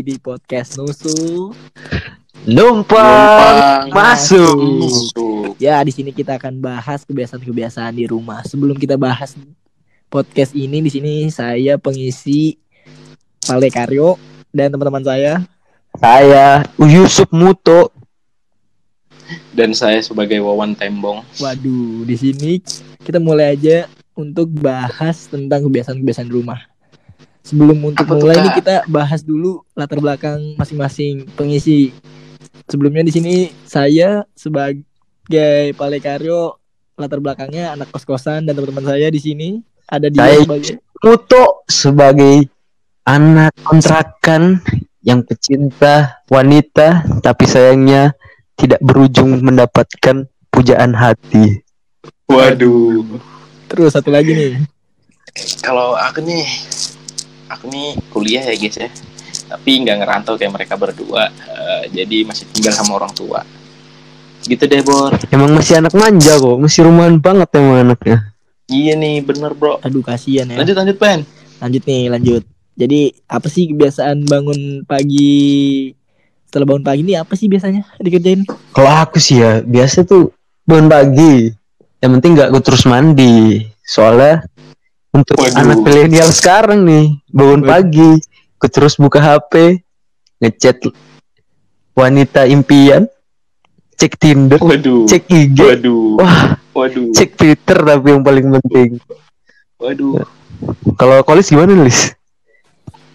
Lagi di podcast Nusu. Numpang Numpang masuk. masuk. Ya, di sini kita akan bahas kebiasaan-kebiasaan di rumah. Sebelum kita bahas podcast ini, di sini saya pengisi Pale Karyo dan teman-teman saya. Saya Yusuf Muto. dan saya sebagai Wawan Tembong. Waduh, di sini kita mulai aja untuk bahas tentang kebiasaan-kebiasaan di rumah. Sebelum untuk Apa mulai Kak? kita bahas dulu latar belakang masing-masing pengisi. Sebelumnya di sini saya sebagai Pale Karyo latar belakangnya anak kos-kosan dan teman-teman saya di sini ada dia Saya- sebagai Muto sebagai anak kontrakan yang pecinta wanita tapi sayangnya tidak berujung mendapatkan pujaan hati. Waduh. terus satu lagi nih. Kalau aku nih, aku nih kuliah ya guys ya. Tapi nggak ngerantau kayak mereka berdua. Eh, jadi masih tinggal sama orang tua. Gitu deh Bor. Emang masih anak manja kok, masih rumahan banget emang anaknya. Iya nih bener bro. Aduh kasihan ya. Lanjut lanjut Pen. Lanjut nih, lanjut. Jadi apa sih kebiasaan bangun pagi setelah bangun pagi ini apa sih biasanya dikerjain? Kalau aku sih ya biasa tuh bangun pagi. Yang penting nggak gue terus mandi. Soalnya untuk Waduh. anak milenial sekarang nih bangun Waduh. pagi, gue terus buka HP, ngechat wanita impian, cek Tinder, Waduh. cek IG, Waduh. wah Waduh. cek Twitter tapi yang paling penting. Waduh. Kalau kolis gimana Lis?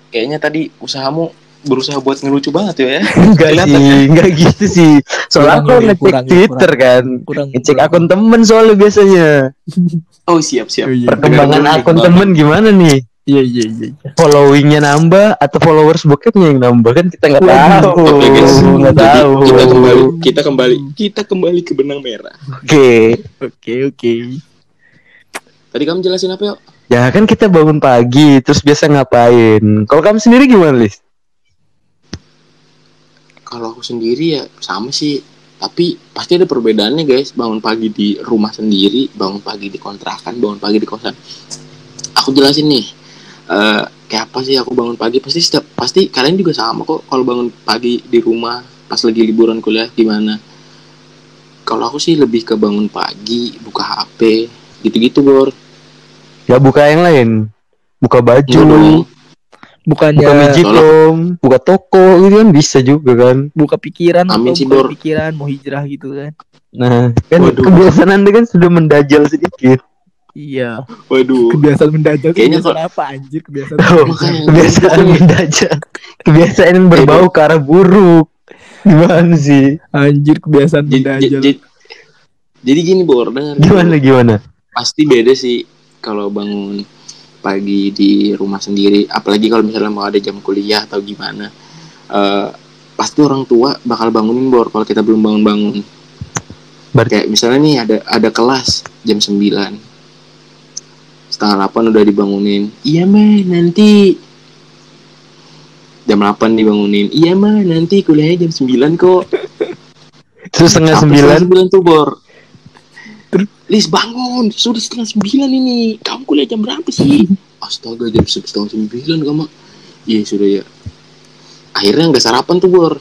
Kayaknya tadi usahamu berusaha buat ngelucu banget ya. ya. Enggak Kelihatan sih, enggak gitu sih. Soalnya Kurang aku ya, ngecek kurang ya, Twitter kan, Kurang ngecek kurang. akun temen soalnya biasanya. Oh siap siap. Oh, iya. Perkembangan akun temen gimana nih? Iya iya iya. iya. followingnya nambah atau followers bokepnya yang nambah kan kita nggak tahu Oke guys, nggak jadi tahu kita kembali kita kembali kita kembali ke benang merah. oke Oke oke. Tadi kamu jelasin apa yuk? ya kan kita bangun pagi terus biasa ngapain kalau kamu sendiri gimana Lis Kalau aku sendiri ya sama sih, tapi pasti ada perbedaannya guys. Bangun pagi di rumah sendiri, bangun pagi di kontrakan, bangun pagi di kosan. Aku jelasin nih, eh, kayak apa sih aku bangun pagi? Pasti setiap pasti kalian juga sama kok. Kalau bangun pagi di rumah pas lagi liburan kuliah gimana? Kalau aku sih lebih ke bangun pagi, buka HP, gitu-gitu bor. ya buka yang lain buka baju dong. Bukannya buka buka, magicom buka toko gitu kan bisa juga kan pikiran Amin atau Bor. pikiran mau hijrah gitu kan? nah kan Waduh. kebiasaan anda kan sudah mendajal sedikit Iya. Waduh. Kebiasaan mendajal Kayaknya kebiasaan apa anjir kebiasaan? oh, kebiasaan mendajal kebiasaan yang berbau ke arah buruk gimana sih Anjir kebiasaan mendajal. jadi, jadi gini bor, dengar. gimana gimana pasti beda sih kalau bangun pagi di rumah sendiri. Apalagi kalau misalnya mau ada jam kuliah atau gimana. Eh, pasti orang tua bakal bangunin bor kalau kita belum bangun-bangun. Berarti- kayak misalnya nih ada ada kelas jam 9 setengah 8 udah dibangunin. Iya mah nanti. Jam 8 dibangunin. Iya mah nanti kuliahnya jam 9 kok. Terus setengah Sampai sembilan? setengah sembilan tuh bor Lis bangun sudah setengah sembilan ini kamu kuliah jam berapa sih astaga jam se- setengah sembilan kamu iya sudah ya akhirnya nggak sarapan tuh bor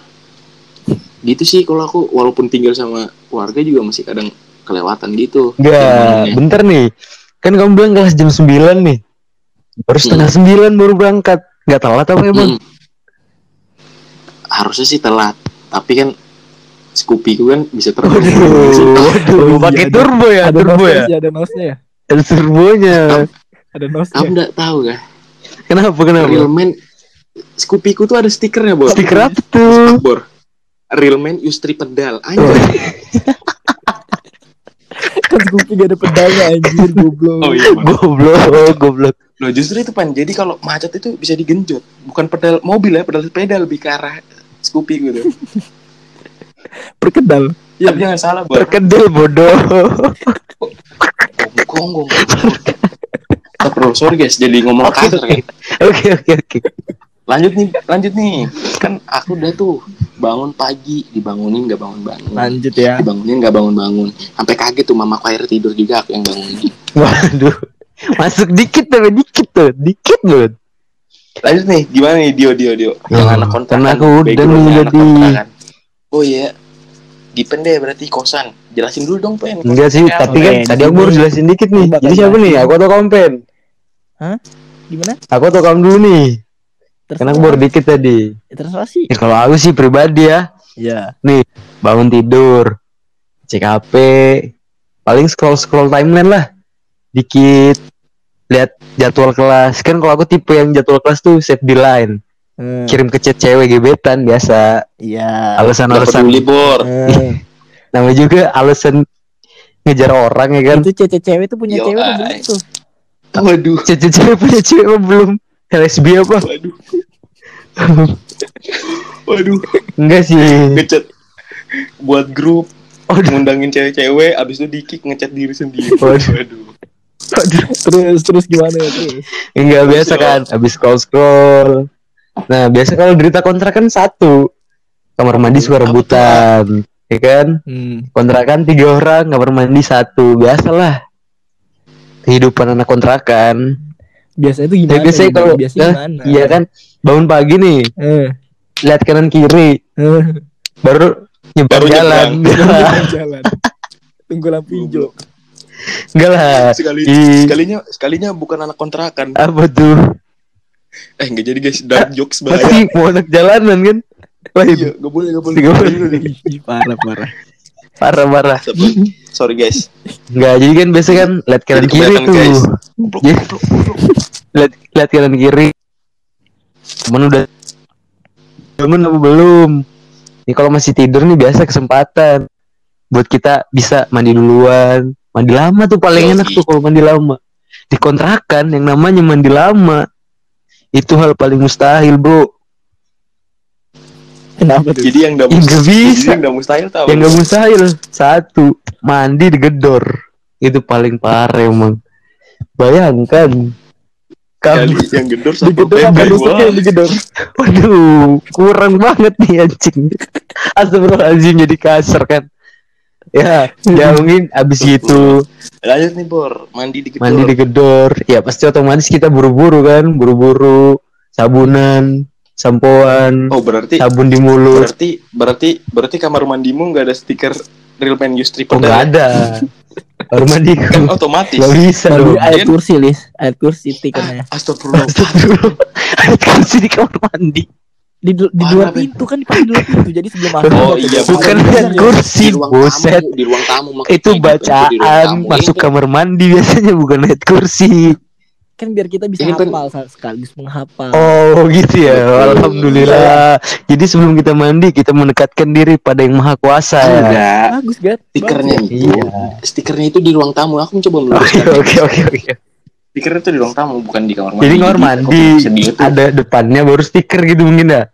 gitu sih kalau aku walaupun tinggal sama keluarga juga masih kadang kelewatan gitu Enggak, Bangunnya. bentar nih. Kan kamu bilang kelas jam 9 nih. Baru setengah sembilan baru berangkat. Enggak telat apa emang? Hmm. harusnya sih telat tapi kan Scoopy ku kan bisa terbang Waduh, waduh, Oh pakai turbo ya, ada turbo ya. ada nosnya ya. Ada turbonya. Ada nosnya. kamu nggak tahu kah Kenapa kenapa? Real Man Scoopy ku tuh ada stikernya bor Stiker apa tuh? bor Real Man use three pedal Oh. anjir kan Scoopy gak ada pedalnya anjir goblok. oh iya. Goblok, goblok. Loh justru itu pan. Jadi kalau macet itu bisa digenjot. Bukan pedal mobil ya, pedal sepeda lebih ke arah Scoopy gitu. Perkedal. Iya, jangan salah, Bor. Perkedel bodoh. Gonggong. Terus sorry guys, jadi ngomong Oke, kasar oke. kan. Oke, oke, oke. Lanjut nih, lanjut nih. Kan aku udah tuh bangun pagi, dibangunin gak bangun-bangun. Lanjut ya. Dibangunin gak bangun-bangun. Sampai kaget tuh mama akhirnya tidur juga aku yang bangunin. Waduh. Masuk dikit tapi dikit tuh, dikit banget. lanjut nih gimana nih Dio Dio Dio yang Oh, anak kontrakan karena aku udah nih jadi. Oh iya Dipen deh berarti kosan jelasin dulu dong pen Enggak sih, Kosan tapi kan tadi di aku baru sini jelasin dikit nih. bakal Jadi siapa nih? Aku atau kompen? Gimana? Aku atau kamu dulu nih? Karena aku baru dikit tadi. Ya, terserah sih. Ya, kalau aku sih pribadi ya, Ya. bangun tidur, cek HP, paling scroll scroll timeline lah, dikit, lihat jadwal kelas. Kan kalau aku tipe yang jadwal kelas tuh save di line, Hmm. kirim ke chat cewek gebetan biasa, Iya. Alasan-alasan. bor Hmm. Namanya juga alasan ngejar orang ya kan. Itu cewek cewek itu punya Yo, cewek belum tuh? waduh Chat chat cewek punya cewek belum? LSB apa? waduh waduh Enggak sih. ngechat buat grup Oh, ngundangin cewek-cewek abis itu dikik ngechat diri sendiri Waduh. waduh Terus terus gimana ya terus? Enggak biasa kan, habis scroll scroll. Nah biasa kalau derita kontrakan satu, kamar mandi suka rebutan, ya kan? Hmm. Kontrakan tiga orang, kamar mandi satu, biasalah. Kehidupan anak kontrakan. Biasanya itu Ya, gimana? biasanya gitu? kalau biasanya Nah, gimana? iya kan, bangun pagi nih, Eh. lihat kanan kiri, Eh. baru nyebrang Baru jalan. jalan. Tunggu lampu hijau. Enggak lah. sekali sekalinya sekalinya bukan anak kontrakan Apa tuh? Eh nggak jadi guys dark jokes bahaya Pasti mau anak jalanan kan? Wah, iya nggak boleh nggak boleh Nggak boleh. Parah parah. parah parah. Sorry. guys Enggak, jadi kan biasa kan lihat kanan kiri tuh. guys. Jadi, lihat lihat kanan kiri. Temen udah bangun apa belum? Ini kalau masih tidur nih biasa kesempatan buat kita bisa mandi duluan. Mandi lama tuh paling enak tuh kalau mandi lama. Di kontrakan yang namanya mandi lama itu hal paling mustahil, Bro. Kenapa tuh? jadi yang nggak Ya, mustahil bisa. jadi yang nggak mustahil tahu Yang gak mustahil satu mandi digedor. Itu paling parah emang. Bayangkan kali kamu yang gedor sampai Digedor apa yang digedor? Waduh, kurang banget nih anjing. Astagfirullahaladzim jadi kasar kan. Ya, ya mungkin abis gitu lanjut nih bor mandi di gedor mandi digedor. Ya pasti otomatis kita buru-buru kan, buru-buru sabunan, sampoan, oh berarti sabun di mulut. berarti berarti berarti kamar mandimu nggak ada stiker real man use Oh, triple nggak ada. Baru mandi kan otomatis Gak bisa dong. di Kan? kursi lis, ayat kursi stikernya. Astagfirullah Astagfirullah. Ada kursi di kamar mandi. Di, di luar Ben. pintu kan dipakai di luar pintu jadi sebelum masuk. Oh, iya, Bukan lihat kursi, di ruang buset. di ruang tamu makanya Itu gitu, bacaan tamu. masuk Ini kamar mandi biasanya bukan lihat kursi. Kan biar kita bisa Ini kan- hafal sa- sekaligus menghafal. Oh gitu ya. Betul. Alhamdulillah. Jadi sebelum kita mandi kita mendekatkan diri pada yang maha kuasa. enggak Bagus kan? stikernya Bagus. itu Iya. stikernya itu di ruang tamu aku mencoba Oke meluruskan oke oke oke. Stikernya itu di ruang tamu bukan di kamar mandi Jadi kamar mandi sedih tuh ada depannya baru stiker gitu mungkin dah.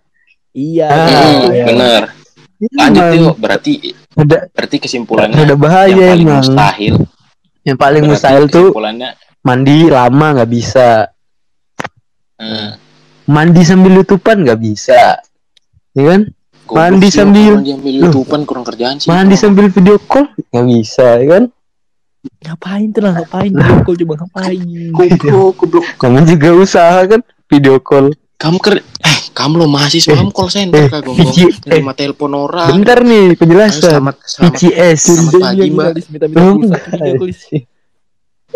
Iya. Ah, Hmm, iya. bener Iya, lanjut yuk berarti Ada berarti kesimpulannya ada yang bahaya paling emang. mustahil Yang paling berarti mustahil tuh mandi lama nggak bisa. eh, Mandi sambil lutupan nggak bisa. Ya kan? Mandi sambil- orang sambil youtuber kurang kerjaan sih Mandi sambil video call nggak bisa, ya kan? Ngapain tuh lah ngapain video call coba ngapain? goblok goblok Kamu juga usaha kan video call. kamu ker eh kamu lo mahasiswa Eh, kamu call center eh, kak gonggong VC, terima telepon orang Bentar nih penjelasan. selamat selamat PCS. Selamat pagi, Mbak. Minta-minta Oh, pulsa video call, Lis.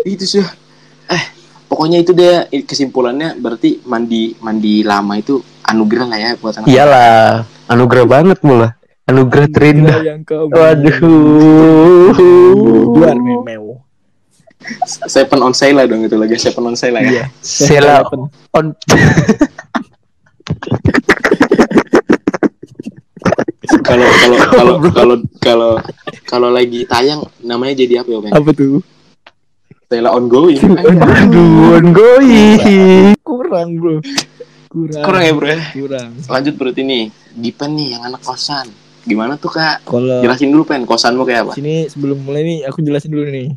itu sih eh pokoknya itu deh kesimpulannya berarti mandi mandi lama itu anugerah lah ya buat anak Iyalah, anugerah banget mula. Anugerah terindah. yang kau Waduh. luar memeu. seven on sale lah dong itu lagi seven on sale lah ya Iya. Sela on kalau kalau kalau kalau kalau kalau lagi tayang namanya jadi apa ya? Apa tuh? Sela ongoing Aduh, ongoing. Kurang bro. Kurang. kurang ya bro ya Kurang. lanjut berarti nih Dipen nih yang anak kosan gimana tuh kak Kalau jelasin dulu pen kosanmu kayak apa sini sebelum mulai nih aku jelasin dulu nih.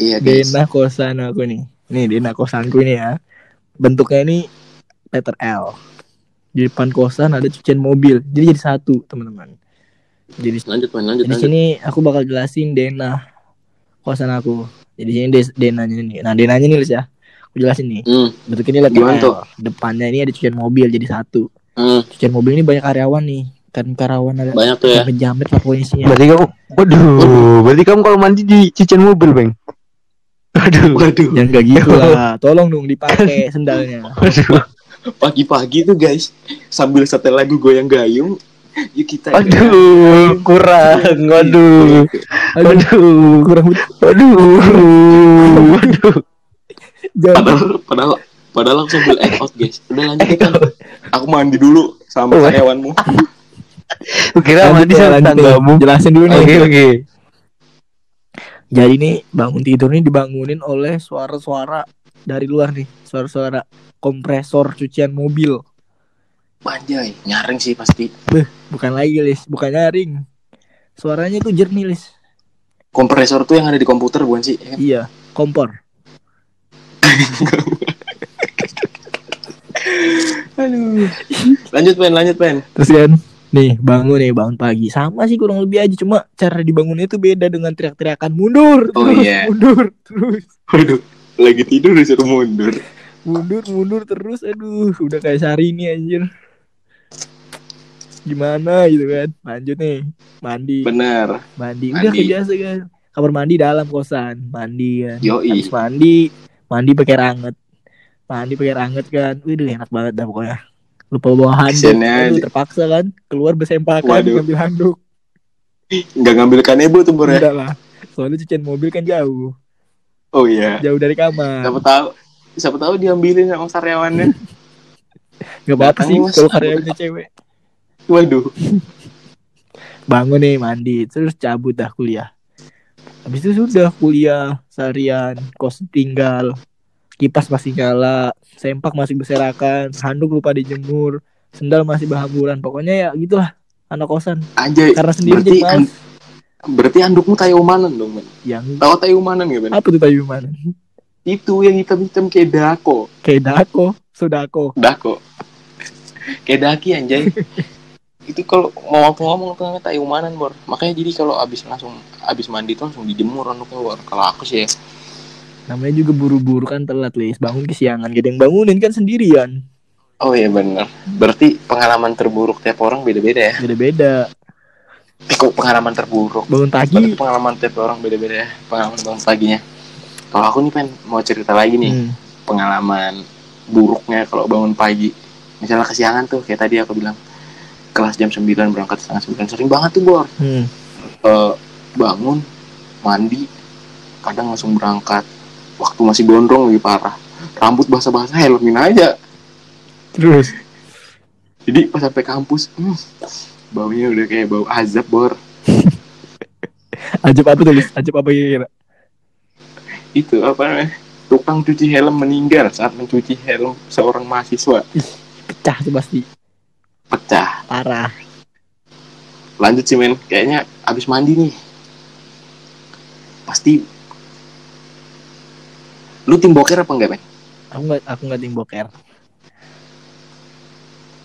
iya guys Dena kosan aku nih. Nih Dena kosanku ini ya. Bentuknya ini letter L. Di depan kosan ada cucian mobil. Jadi jadi satu teman-teman. Jadi lanjut pen lanjut di sini aku bakal jelasin Dena kosan aku. Jadi sini Denanya nih. Nah Denanya nih Lis ya. Aku jelasin nih. Hmm. Bentuk ini lihat Gimana ya. tuh? Depannya ini ada cucian mobil jadi satu. Hmm. Cucian mobil ini banyak karyawan nih. Kan karyawan ada Banyak tuh ya. jamet lah pokoknya isinya. Berarti kamu, waduh, berarti kamu kalau mandi di cucian mobil, Bang. Waduh, Waduh. Yang gak gitu lah. Tolong dong dipakai sendalnya. waduh, Pagi-pagi tuh guys, sambil setel lagu goyang gayung, yuk kita. waduh, kurang, waduh, Aduh, waduh, kurang waduh, waduh. jangan. Padahal, padahal, padahal aku sambil act out guys. Udah lanjut ya kan. Aku mandi dulu sama Oh. Kira mandi sama lanjut ya. tanggamu. Jelasin dulu nih. Oke, oke. Jadi nih bangun tidur nih dibangunin oleh suara-suara dari luar nih, suara-suara kompresor cucian mobil. Anjay, nyaring sih pasti. Bukan lagi lis, bukan nyaring. Suaranya tuh jernih lis. Kompresor tuh yang ada di komputer bukan sih? Ya kan? Iya, kompor. Aduh. Lanjut pen, lanjut pen. Terus kan, nih bangun nih bangun pagi. Sama sih kurang lebih aja, cuma cara dibangunnya tuh beda dengan teriak-teriakan mundur, Oh, terus, iya. mundur, terus, Waduh, lagi tidur disuruh mundur. mundur, mundur terus. Aduh, udah kayak sehari ini anjir. Gimana gitu kan? Lanjut nih, mandi. Bener. mandi udah Mandi. kayak biasa kan kamar mandi dalam kosan mandi kan Yoi. habis mandi mandi pakai ranget mandi pakai ranget kan Waduh enak banget dah pokoknya lupa bawa handuk Aduh, terpaksa kan keluar bersempakan Waduh. ngambil handuk Nggak ngambil kanebo tuh bro ya? lah soalnya cucian mobil kan jauh Oh iya. jauh dari kamar Siapa tahu siapa tahu diambilin sama karyawannya. nggak apa-apa sih Mas. kalau karyawannya cewek Waduh. bangun nih mandi terus cabut dah kuliah habis itu sudah kuliah seharian kos tinggal kipas masih nyala sempak masih berserakan handuk lupa dijemur sendal masih berhamburan pokoknya ya gitulah anak kosan Anjay. karena sendiri Berarti jadi an- berarti andukmu tayumanan dong, men. yang Tahu tayumanan gak, men? apa tuh tayu mana Itu yang hitam-hitam kayak dako. kayak dako sodako Dako. Kayak daki anjay. itu kalau mau waktu ngomong tuh namanya tayumanan bor makanya jadi kalau abis langsung abis mandi tuh langsung dijemur anduknya bor kalau aku sih ya namanya juga buru-buru kan telat lis. Bangun kesiangan gak ada yang bangunin kan sendirian. Oh iya bener. Berarti pengalaman terburuk tiap orang beda-beda ya? Beda-beda. Eh kok pengalaman terburuk? Bangun berarti pagi pengalaman tiap orang beda-beda ya? Pengalaman bangun paginya. Kalau aku nih pengen mau cerita lagi nih. Hmm. pengalaman buruknya kalau bangun pagi. Misalnya kesiangan tuh kayak tadi aku bilang. Kelas jam 9 berangkat setengah 9 sering banget tuh bor. Hmm. Eh, bangun mandi kadang langsung berangkat waktu masih gondrong lebih parah. Rambut basah-basah helmin aja. Terus? Jadi pas sampai kampus hmm, baunya udah kayak bau azab bor. Ajab apa tuh lis ajab apa kira itu apa namanya? Tukang cuci helm meninggal saat mencuci helm seorang mahasiswa. Pecah tuh pasti. Pecah. Parah. Lanjut sih men. Kayaknya abis mandi nih. Pasti lu tim boker apa enggak men aku nggak aku nggak tim boker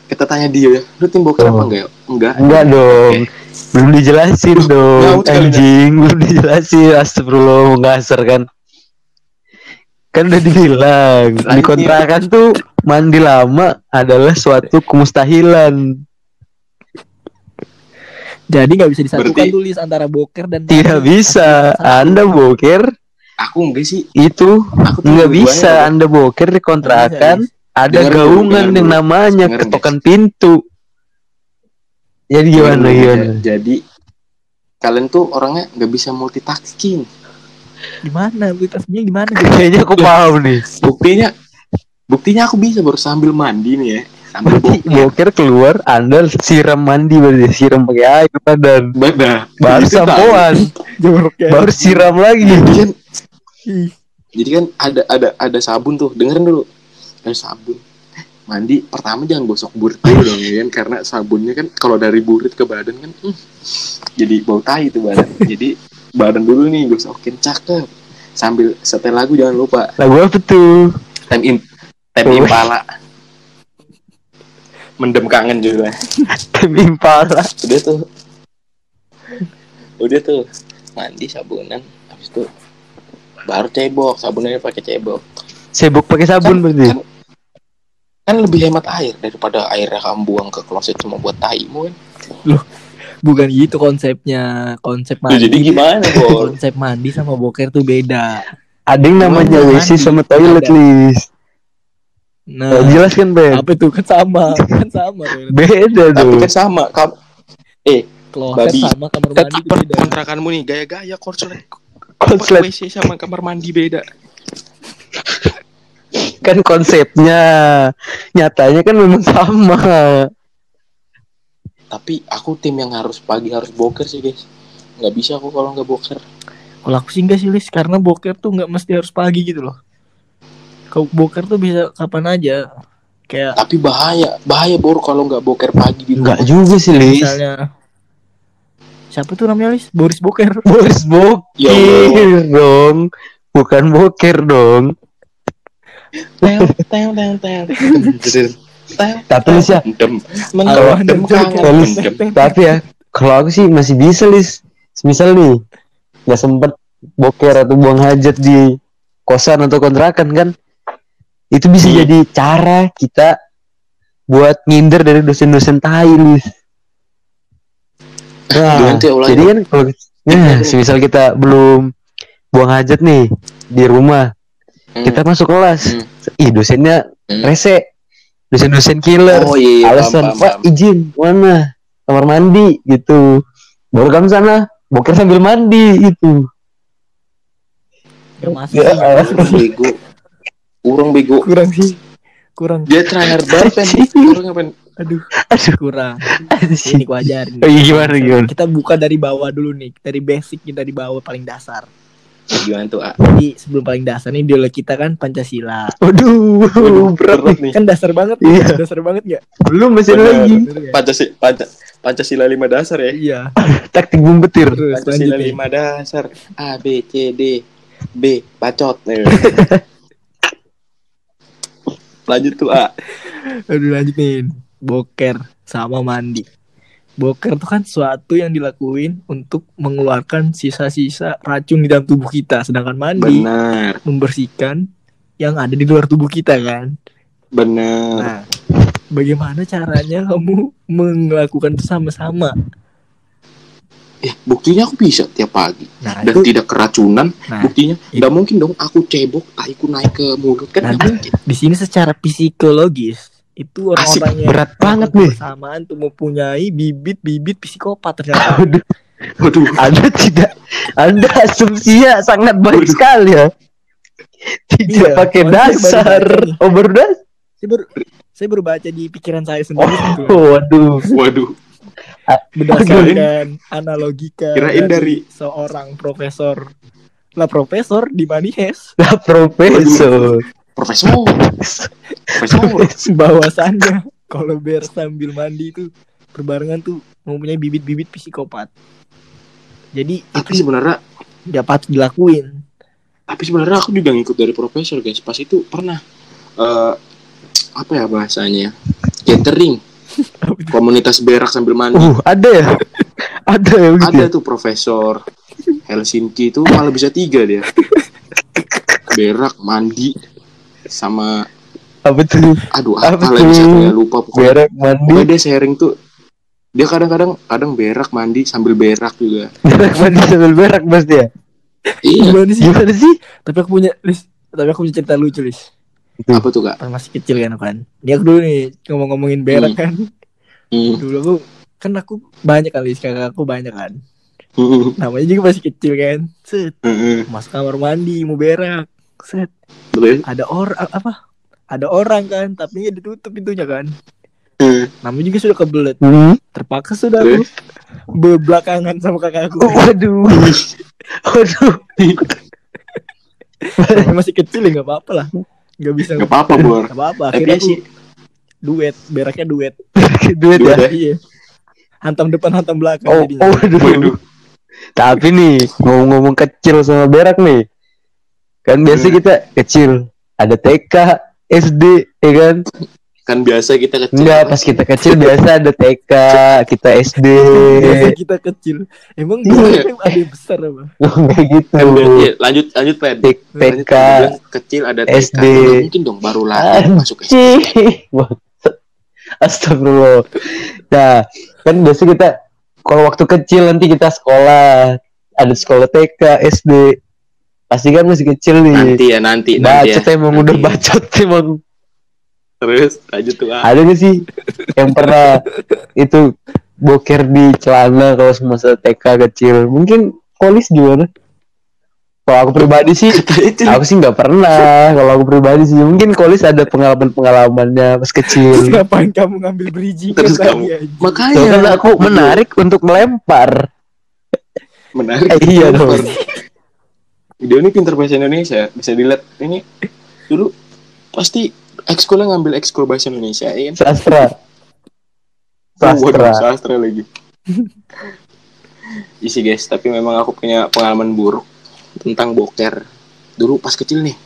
kita tanya dia ya lu tim boker apa Oh. enggak enggak Enggak dong. Belum dijelasin dong, anjing. Belum dijelasin. Astagfirullah, mau ngasar kan. Kan udah dibilang, di kontrakan tuh mandi lama adalah suatu kemustahilan. jadi nggak bisa disatukan Berarti- tulis antara boker dan Tidak bisa. Anda boker aku enggak sih itu aku nggak bisa. Bor. Anda boker di kontrakan ada Dengar dulu, gaungan dengar yang dulu. namanya Dengerin, ketokan pintu. Jadi gimana Jadi, gimana? jadi kalian tuh orangnya nggak bisa multitasking gimana kualitasnya gimana Kayaknya aku paham nih. buktinya buktinya aku bisa baru sambil mandi nih ya sambil boker boker keluar, Anda siram mandi berarti siram pakai air badan. Badah. Baru sampoan, joroknya baru siram lagi. Jadi kan ada ada ada sabun tuh. Dengerin dulu. Ada sabun. Mandi pertama jangan gosok burit dulu dong ya kan karena sabunnya kan kalau dari burit ke badan kan hmm, jadi bau tai itu badan. jadi badan dulu nih gosokin cakep. Sambil setel lagu jangan lupa. Lagu apa tuh? Time in time Oh. impala. Mendem kangen juga. Tim Impala. udah tuh udah tuh mandi sabunan habis itu baru cebok sabunannya pakai cebok Sibuk pakai sabun berarti. kan, kan lebih hemat air daripada airnya kamu buang ke kloset cuma buat taimu kan. Bukan gitu konsepnya. Konsep Loh, mandi. jadi gimana, Bor? Konsep mandi sama boker tuh beda. Ada yang namanya WC sama toilet list. Nah, jelas kan Ben? apa itu kan sama, kan sama. Beda Tapi tuh. kan sama, kamu eh Kloset Babi. sama kamar mandi beda. kontrakanmu nih gaya-gaya korslet Konslet WC sama kamar mandi beda. kan konsepnya. Nyatanya kan memang sama. Tapi aku tim yang harus pagi harus boker sih, guys. Nggak bisa aku kalau nggak boker. Kalau aku sih enggak sih Lis, karena boker tuh nggak mesti harus pagi gitu loh. Kau boker tuh bisa kapan aja. Kayak Tapi bahaya, bahaya bor kalau nggak boker pagi di rumah. Enggak juga sih Lis. misalnya siapa tuh namanya Lis? Boris Boker. Boris Ya bokir Allah. dong. Bukan boker dong. Teng, teng, teng, teng. Tapi Lis ya, Dem, Awan mendem, tapi ya kalau aku sih masih bisa Lis. Misal nih nggak sempet boker atau buang hajat di kosan atau kontrakan kan, itu bisa Hmm. jadi cara kita buat nginder dari dosen-dosen tai Lis. Nah, ya, jadi kan kalau nah, semisal kita belum buang hajat nih di rumah, Hmm. kita masuk kelas. Hmm. Ih, dosennya Hmm. rese. Dosen-dosen killer. Oh iya, iya, alasan paham, pak paham, izin mana kamar mandi gitu baru kamu sana boker sambil mandi gitu masuk Ya, sih, nggak masuk Kurang sih. bego. Kurang bego. Kurang sih. Kurang. Dia terakhir banget. Kurang apa? Aduh, aduh kurang. Ini ku ajarin. Oh, iya, gimana, gimana? Kita buka dari bawah dulu nih, dari basic kita di bawah paling dasar. Gimana tuh, A? Jadi sebelum paling dasar nih ideologi kita kan Pancasila. waduh berat nih nih. Kan dasar banget, Iya. dasar banget nggak? belum masih ada Bener. lagi? Pancasila, Panca, Pancasila lima dasar ya. Iya. taktik bom petir Terus Pancasila lima dasar. A, B, C, D, B, bacot. Lanjut tuh, A. Aduh lanjut nih. Boker sama mandi. Boker tuh kan suatu yang dilakuin untuk mengeluarkan sisa-sisa racun di dalam tubuh kita. Sedangkan mandi Benar, membersihkan yang ada di luar tubuh kita kan. benar. Nah, bagaimana caranya kamu melakukan itu sama-sama? Eh, buktinya aku bisa tiap pagi Nah, dan itu tidak keracunan. nah, Buktinya itu. nggak mungkin dong aku cebok, taiku naik ke mulut kan Nah, di sini secara psikologis itu orang-orang yang berat banget nih. bersamaan tuh mempunyai bibit-bibit psikopat ternyata. Waduh, Waduh, anda tidak? Anda asumsinya sangat baik sekali ya. Tidak Iya, pakai baru dasar oh baru dasar saya baru saya baru baca di pikiran saya sendiri gitu. oh waduh. Waduh. berdasarkan analogika Kirain dari- seorang profesor. Lah profesor di Manihes. Lah profesor Profesor, profesor. bahwasannya kalau beres sambil mandi itu berbarengan tuh mempunyai bibit-bibit psikopat jadi Tapi itu sebenarnya, dapat dilakuin tapi sebenarnya aku juga ngikut dari profesor guys. Pas itu pernah eh apa ya bahasanya? Catering, komunitas berak sambil mandi. uh ada ya ada ya Ada ya? tuh profesor Helsinki itu malah bisa tiga dia. Berak, mandi, sama apa tuh aduh Apa apa lagi tuh? satunya lupa pokoknya. berak mandi Pokoknya dia sharing tuh dia kadang-kadang kadang berak mandi sambil berak juga. berak mandi sambil berak pasti ya Iya. gimana sih gimana sih tapi aku punya Lis tapi aku punya cerita lucu Lis Apa tuh kak? pas masih kecil kan aku kan dia aku dulu nih ngomong-ngomongin berak kan Hmm. dulu aku kan aku banyak kali kakak aku banyak kan Hmm. namanya juga masih kecil kan set Hmm. masuk kamar mandi mau berak set Betul. ada orang apa ada orang kan tapi nggak ditutup pintunya kan Hmm. namanya juga sudah kebelet hmm? terpaksa sudah aku berbelakangan sama kakak aku Oh, waduh waduh masih kecil ya nggak apa-apa lah nggak bisa Gak apa-apa bor. nggak apa-apa Tapi akhirnya ya aku sih duet beraknya duet duit ya Duit ya? iya hantam depan hantam belakang oh, jadinya. oh waduh. Waduh. tapi nih ngomong-ngomong kecil sama berak nih kan biasa Hmm. kita kecil ada TK SD ya kan kan biasa kita kecil Enggak, pas kita kecil biasa ada TK, kita SD. Biasa kita kecil. Emang Iya. ada yang besar apa? Enggak gitu. Kan iya, lanjut lanjut Pen TK. Kecil ada TK SD. Mungkin dong baru lahir masuk SD. Astagfirullah. Nah, kan biasa kita kalau waktu kecil nanti kita sekolah, ada sekolah TK, SD. Pasti kan masih kecil nih. nanti ya nanti nanti ya Bacot emang udah Nanti. bacot emang. terus lanjut tuh ah. Ada gak sih yang pernah itu boker di celana kalau semasa TK kecil? Mungkin polis gimana? Kalau aku pribadi sih, aku sih nggak pernah. Kalau aku pribadi sih, mungkin kolis ada pengalaman pengalamannya pas Terus kecil. ngapain kamu ngambil bridging Terus kamu- anjing? makanya kan aku menarik untuk melempar. menarik Eh, iya dong. Dia ini pinter bahasa Indonesia bisa dilihat ini dulu pasti ekskulnya ngambil ekskul bahasa Indonesia ya kan Sastra. Oh, waduh, Sastra. sastra lagi isi guys tapi memang aku punya pengalaman buruk tentang boker dulu pas kecil nih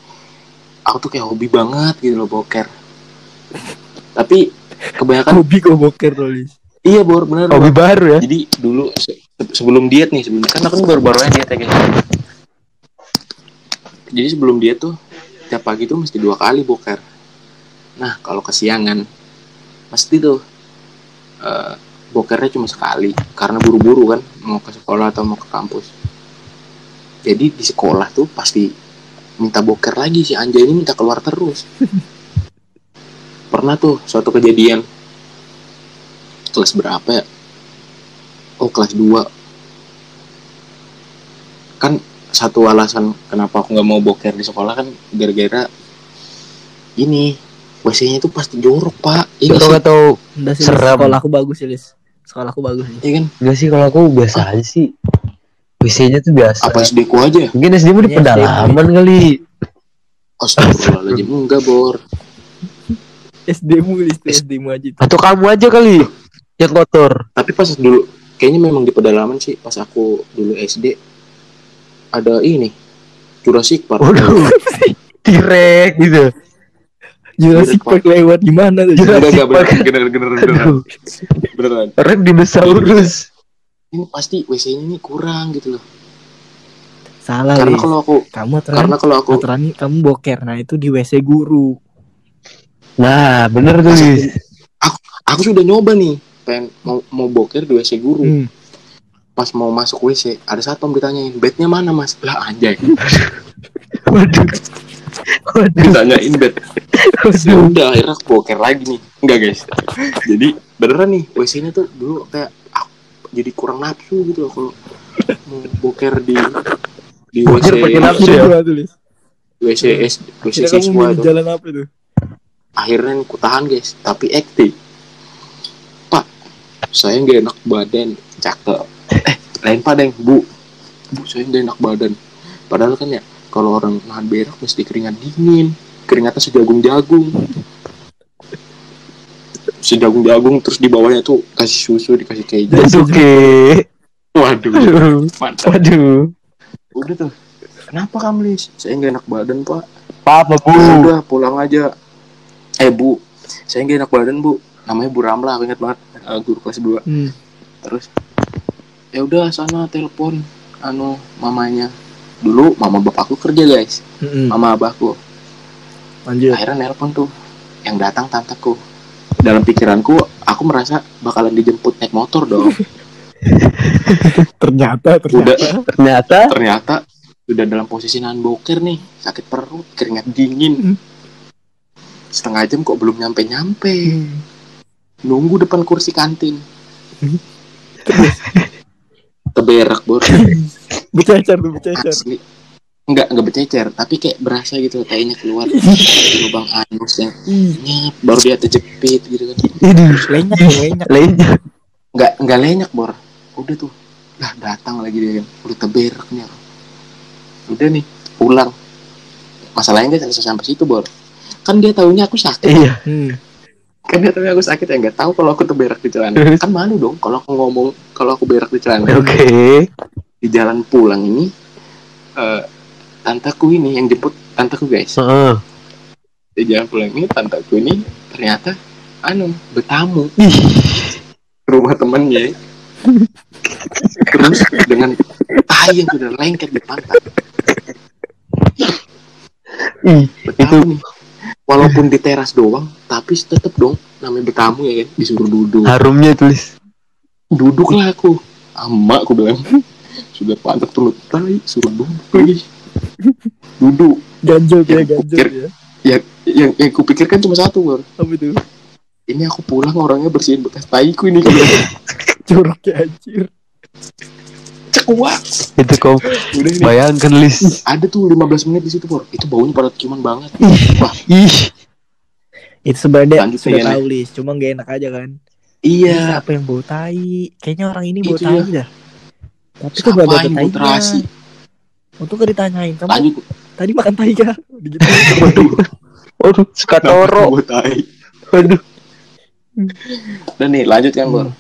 aku tuh kayak hobi banget gitu loh boker tapi kebanyakan Hobi kok boker tulis. iya bor bener Bor. Hobi baru ya. jadi dulu se- sebelum diet nih sebelum kan aku ini baru-baru aja diet ya guys jadi sebelum diet tuh tiap pagi tuh mesti dua kali boker. Nah kalau kesiangan pasti tuh eh, bokernya cuma sekali. Karena buru-buru kan mau ke sekolah atau mau ke kampus. Jadi di sekolah tuh pasti minta boker lagi si Anja ini minta keluar terus. Pernah tuh suatu kejadian. Kelas berapa ya? Oh kelas 2 kan satu alasan kenapa aku nggak mau boker di sekolah kan gara-gara ini WC-nya itu pasti jorok pak iya Jorok atau. Seram. sekolah aku bagus sih, Lis. Sekolah aku bagus sih. iya kan enggak sih kalau aku biasa aja sih. WC-nya tuh biasa. apa SD ku aja Mungkin SD mu di Iya, pedalaman kali. Astagfirullahaladzim enggak bor SD mu, Lis. tuh SD mu aja itu. Atau kamu aja kali yang kotor. tapi pas dulu kayaknya memang di pedalaman sih pas aku dulu SD ada ini Jurassic Park Waduh. Tirek gitu. Jurassic Park lewat gimana tuh? Jurassic enggak Park. bener bener bener beneran dinosaurus. ini pasti WC ini kurang gitu loh Salah, karena kalau aku Kamu aturan, karena kalau aku aturan kamu boker. Nah, itu di WC guru. Nah, bener tuh, Lis. aku sudah nyoba nih pengen mau mau boker di WC guru Hmm. Pas mau masuk WC ada satpam ditanyain bednya mana mas? Lah anjay. Waduh. Waduh. ditanyain bed. Ya udah akhirnya aku boker lagi nih. Enggak guys. Jadi beneran nih WC nya tuh dulu kayak aku jadi kurang nafsu gitu loh kalau mau boker di di WC pakai nafsu Kira ya? WC S WC milih tuh jalan apa tuh? akhirnya aku tahan guys. Tapi aktif pak saya nggak enak badan. Cakep eh lain pak deng bu. Bu saya nggak enak badan. Padahal kan ya kalau orang nahan berak mesti keringat dingin. Keringatnya sejagung-jagung. Sejagung-jagung terus di bawahnya tuh kasih susu dikasih keju. Oke. waduh Waduh. mantap. Waduh. udah tuh. Kenapa kamu lis saya nggak enak badan pak. Apa, Bu? udah pulang aja. Eh bu. Saya nggak enak badan bu. Namanya Bu Ramla aku ingat banget. Eh, guru kelas 2 Hmm. terus ya udah sana telepon anu mamanya dulu mama bapakku kerja guys Mm-mm. mama abahku Lanjut. akhirnya nelpon tuh yang datang tanteku dalam pikiranku aku merasa bakalan dijemput naik motor dong Ternyata, udah ternyata. Ternyata ternyata udah dalam posisi nahan boker nih sakit perut keringat dingin Hmm. setengah jam kok belum nyampe nyampe Hmm. nunggu depan kursi kantin Hmm. keberak bor Bercecer tuh, bercecer. asli. Enggak enggak bercecer tapi kayak berasa gitu kayaknya keluar. Dari lubang anus yang Ih, nyep baru dia terjepit gitu kan. Lenyak. Lainnya. enggak enggak lenyak bor udah tuh. Lah datang lagi dia. Udah teberak nih udah nih pulang. Masalahnya selesai sampai situ bor kan dia tahunya aku sakit. Iya. Hmm. Kan dia aku sakit ya nggak tahu kalau aku terberak di celana. Kan malu dong kalau aku ngomong kalau aku berak di celana. Oke. di jalan pulang ini eh tanteku ini yang jemput tanteku guys. Heeh. di jalan pulang ini tanteku ini ternyata anu bertamu. Ih, ke rumah temennya. Terus dengan tai yang sudah lengket di pantat. Ih, nih walaupun di teras doang tapi tetep dong namanya bertamu ya kan disuruh duduk harumnya tulis. duduklah aku ama aku bilang sudah pantat tuh tai suruh duduk lagi duduk Ganjel ya, Yang ganjel ya. yang yang yang kupikirkan cuma satu Bor. Apa itu? ini aku pulang orangnya bersihin bekas taiku ini Curug ya anjir. Cekuak Itu ini bayangkan Lis. ada tuh 15 menit di situ Bor. itu baunya pada ciuman banget wah Ih, Itu sebenarnya Lanjut sudah ya, tahu Lis, cuma gak enak aja kan. iya Siapa yang bau tai? Kayaknya orang ini bau tai ya. dah. Tapi kok gak ada tai terasi Untung gak ditanyain kamu lanjut tadi makan tai kan? Gitu. waduh waduh, sekatoro. buat tai Waduh. dan nih lanjut kan Bor Hmm.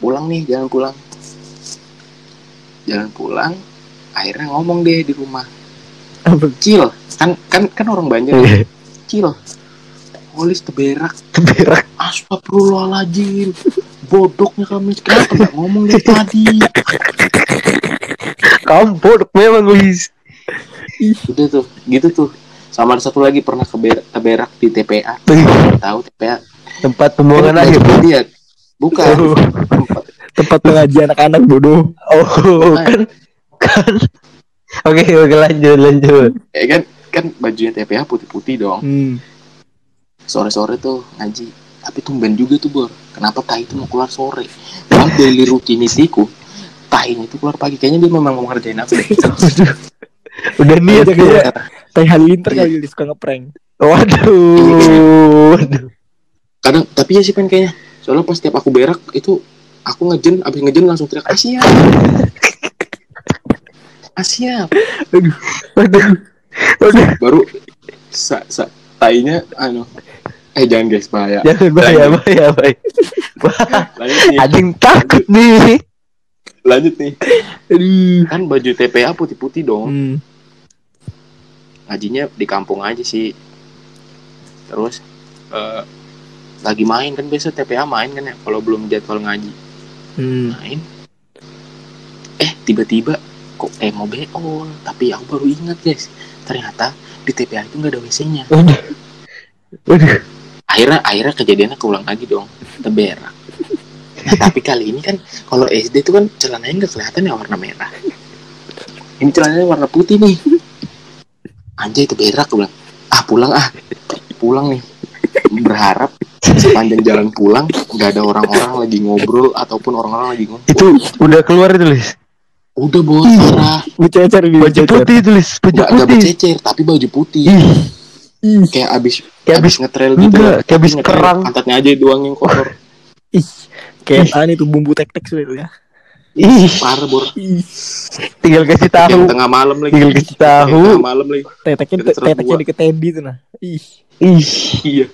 pulang nih jalan pulang jalan pulang akhirnya ngomong deh di rumah. Cil kan kan kan orang banyak Iya, cil polis teberak Berak. Astagfirullahaladzim. Bodoknya kami Kenapa gak ngomong dari tadi. Kamu bodoh memang Lis. Gitu tuh Gitu tuh. Sama ada satu lagi pernah keberak, keberak di TPA Tahu TPA Tempat pembuangan akhir. Dia. Bukan. Oh. Tempat Tempat pengaji anak-anak bodoh. Oh, kan kan. Oke, oke lanjut, lanjut. Ya kan Kan bajunya TPA putih-putih dong Hmm. Sore-sore tuh ngaji Tapi tumben juga tuh Bor Kenapa tai itu mau keluar sore Padahal daily rutinitiku Tainya itu keluar pagi Kayaknya dia memang mau ngerjain aku deh Udah niat Aja kayak ya. Tai Halilintar Iya. kali dia suka ngeprank. Waduh. Waduh. kadang tapi ya sih pen kayaknya soalnya pas tiap aku berak itu aku ngejen abis ngejen langsung teriak Asia Asia Waduh. Waduh. baru sa, sa tainya anu eh jangan guys bahaya Jangan bahaya, bahaya, bahaya. nih Ada yang takut nih. lanjut nih Aduh. kan baju TPA putih-putih dong Hmm. ngajinya di kampung aja sih terus eh, lagi main kan biasa TPA main kan ya kalau belum jadwal ngaji Hmm. main. Eh tiba-tiba kok eh mau beol tapi aku baru ingat guys. Ternyata di TPA itu nggak ada WC-nya Waduh. Waduh. akhirnya akhirnya kejadiannya keulang lagi dong. Teberak nah, tapi kali ini kan kalau SD itu kan celananya nggak kelihatan ya warna merah. Ini celananya warna putih nih. Anjay teberak aku bilang. Ah pulang ah. Pulang nih. Berharap sepanjang jalan pulang nggak ada orang-orang lagi ngobrol ataupun orang-orang lagi ngomong Itu udah keluar itu, Lis. udah bos parah Bercecer di Baju putih itu, Lis. Baju putih. bercecer tapi baju putih Ih, kayak abis Kayak abis abis- ngetrail gitu enggak, kayak abis Ngetrail, kerang. pantatnya aja doang yang kotor ih. Kayak apaan itu bumbu tek-tek sudah itu ya. ih. parah bor Tinggal kasih tahu. yang tengah malam lagi Tinggal kasih tahu. tengah malam lagi teteknya teteknya gua. diketendi tuh nah. Ih. Ih, iya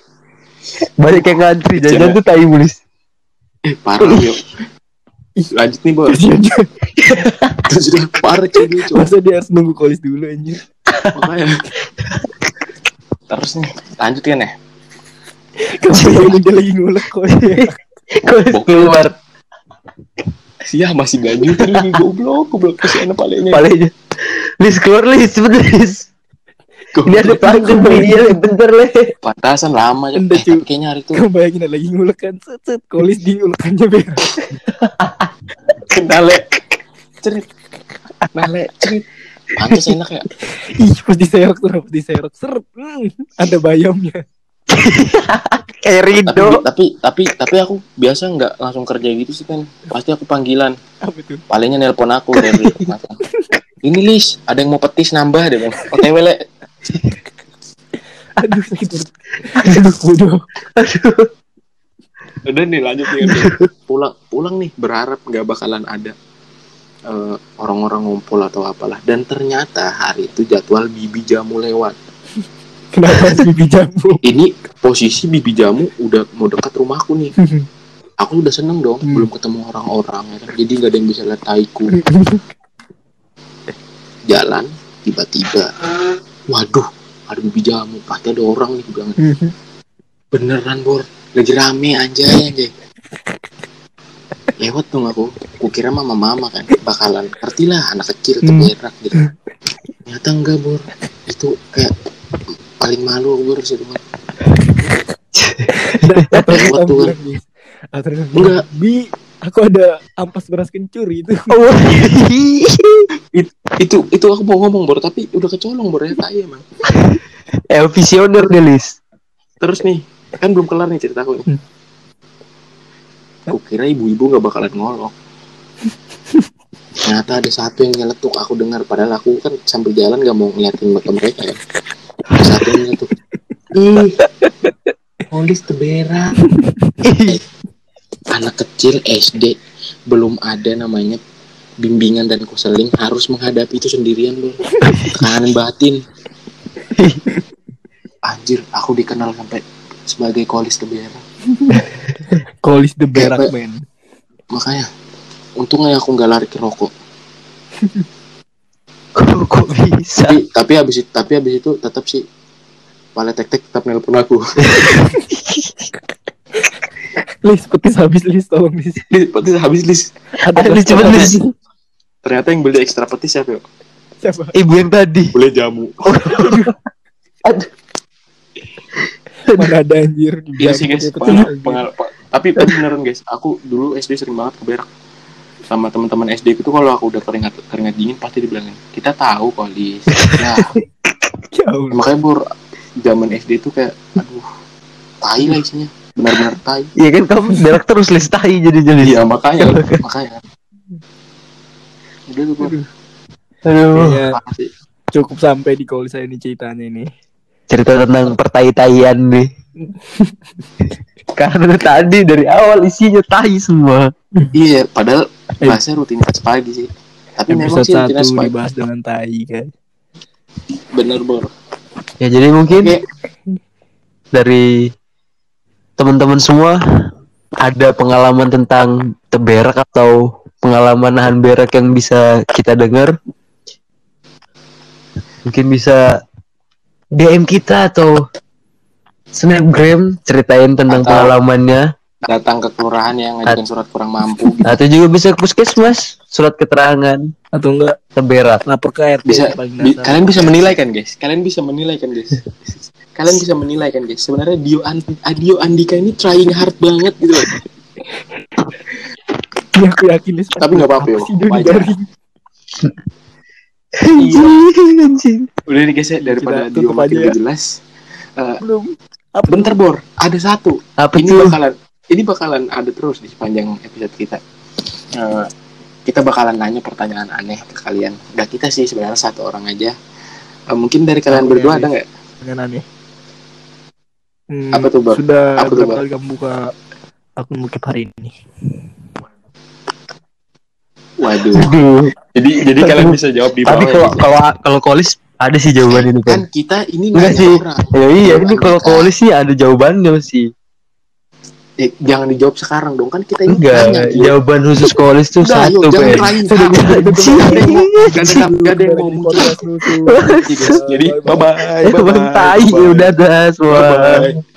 banyak yang ngantri. Jangan. Jangan tuh tai Lis. eh parah yuk lanjut nih dia. itu sudah parah cuy. Masa dia harus nunggu kolis dulu anjir. makanya terus nih lanjut kan ya Kamu ini dia lagi ngulek kolis. Kok keluar Sia masih ganjutin lagi goblok goblok kesian palenya palanya. Lis keluar Lis, sebentar Lis. Ini ada pelanggan nih, iya, bentar le. Pantasan lama. Udah, Eh, tapi kayaknya hari itu Kamu bayangin ada lagi ngulek kan set set kolis di ulekannya beres. kendale. Cerit. Nale, cerit. Pantas enak ya. Ih, pas diserok tuh, pas diserok seret. Hmm, ada bayamnya. Kayak Tapi, Rido. tapi tapi tapi aku biasa nggak langsung kerja gitu sih kan. Pasti aku panggilan. Apa tuh? Palingnya nelpon aku dari. Ini Lis, ada yang mau petis nambah deh bang. OTW le. Aduh, sakit perut. Aduh, bodoh. Aduh. Udah nih lanjut nih. Pulang pulang nih berharap nggak bakalan ada eh, orang-orang ngumpul atau apalah. Dan ternyata hari itu jadwal bibi jamu lewat. Kenapa bibi jamu? Ini posisi bibi jamu udah mau dekat rumahku nih. Aku udah seneng dong, Hmm. belum ketemu orang-orang ya kan. Jadi nggak ada yang bisa lihat taiku. Jalan tiba-tiba, waduh, ada bibi jamu. Pasti ada orang nih gue bilang. Beneran bor, lagi rame anjay anjay lewat dong aku kukira mama mama kan bakalan ngerti lah anak kecil tuh Hmm. berak gitu ternyata enggak bor itu kayak paling malu bor Bor. Atau Lewat tuh. bilang, Enggak. Bi, aku ada ampas beras kencur itu. Oh, itu itu aku mau ngomong bor tapi udah kecolong bor ya tai emang El visioner deh Lis. terus nih kan belum kelar nih ceritaku nih. Hmm. Kukira ibu-ibu gak bakalan ngolok ternyata ada satu yang nyeletuk aku dengar. Padahal aku kan sambil jalan gak mau ngeliatin muka mereka ya. Ada satu yang nyeletuk. Ih polis tebera anak kecil SD belum ada namanya bimbingan dan konseling harus menghadapi itu sendirian loh tekanan batin. Anjir aku dikenal sampai sebagai kolis tebera Kolis the Berak, berak man. makanya untungnya aku nggak lari ke rokok. Kok, kok bisa? tapi tapi habis itu tapi habis itu tetap sih Pale tek tek tetap nelpon aku Lis, petis habis Lis, tolong Lis. Lis, petis habis lis Ada Lis, cepet, Lis. ternyata yang beli ekstra petis siapa ya Siapa? Ibu yang tadi. boleh jamu. Mana ada anjir Iya sih guys. pengal- pengal- tapi tapi beneran guys. Aku dulu SD sering banget ke berak sama teman-teman SD itu kalau aku udah keringat keringat dingin pasti dibilangin kita tahu kok lis. Ya. Ya makanya bor zaman SD itu kayak aduh tai lah isinya benar-benar tai Iya kan kamu berak terus Lis tahi jadi jadi. iya makanya makanya udah tuh. Aduh. Parah sih. cukup sampai di kolis saya ini ceritanya ini. Cerita tentang pertai-taian nih. Karena tadi dari awal isinya tahi semua. iya padahal Eh. bahasnya rutinitas pagi sih tapi memang Episode sih rutinitas satu pagi dibahas dengan tai kan. bener bor Ya jadi mungkin Oke. dari teman-teman semua ada pengalaman tentang teberak atau pengalaman nahan berak yang bisa kita dengar? Mungkin bisa DM kita atau snapgram ceritain tentang Atau- pengalamannya. datang ke kelurahan yang ngajukan surat kurang mampu. Gitu. atau juga bisa ke puskesmas surat keterangan. Atau enggak teberak lapor ke RT bisa bi- kalian bisa menilai kan guys? Kalian bisa menilai kan guys kalian bisa menilai kan guys sebenarnya Dio Andi, Dio Andika ini trying hard banget gitu loh. Iya, aku yakin. Tapi nggak apa-apa? Anjing, anjing. udah nih guys ya daripada Kita Dio makin ya. jelas Eh, Belum. Apa? bentar bor ada satu apa ini tuh bakalan ini bakalan ada terus di sepanjang episode kita Eh, kita bakalan nanya pertanyaan aneh ke kalian Gak kita sih sebenarnya satu orang aja Eh, mungkin dari kalian berdua ada nggak Dengan aneh. Hmm, Apa tuh, Bang? Sudah Apa tuh, berapa Bang? kali kamu buka akun bukit hari ini? waduh Aduh. jadi jadi kalian bisa jawab di bawah tapi kalau kalau kalau kolis ada sih jawaban ini kan kan kita ini Enggak nanya sih. orang ya iya ini kalau kolis sih ada jawabannya sih Eh, jangan dijawab sekarang dong kan kita ini enggak nanya jawaban khusus kolis tuh Udah, ayo, satu jangan Ben trying Udah, hard. udah, udah, Gak ada yang mau- gak ada- Anjing. gak ada yang mau Di muncul podcast musuh. Jadi, guys. Jadi, bye bye. Emang tai ya udah dah semua Bye bye.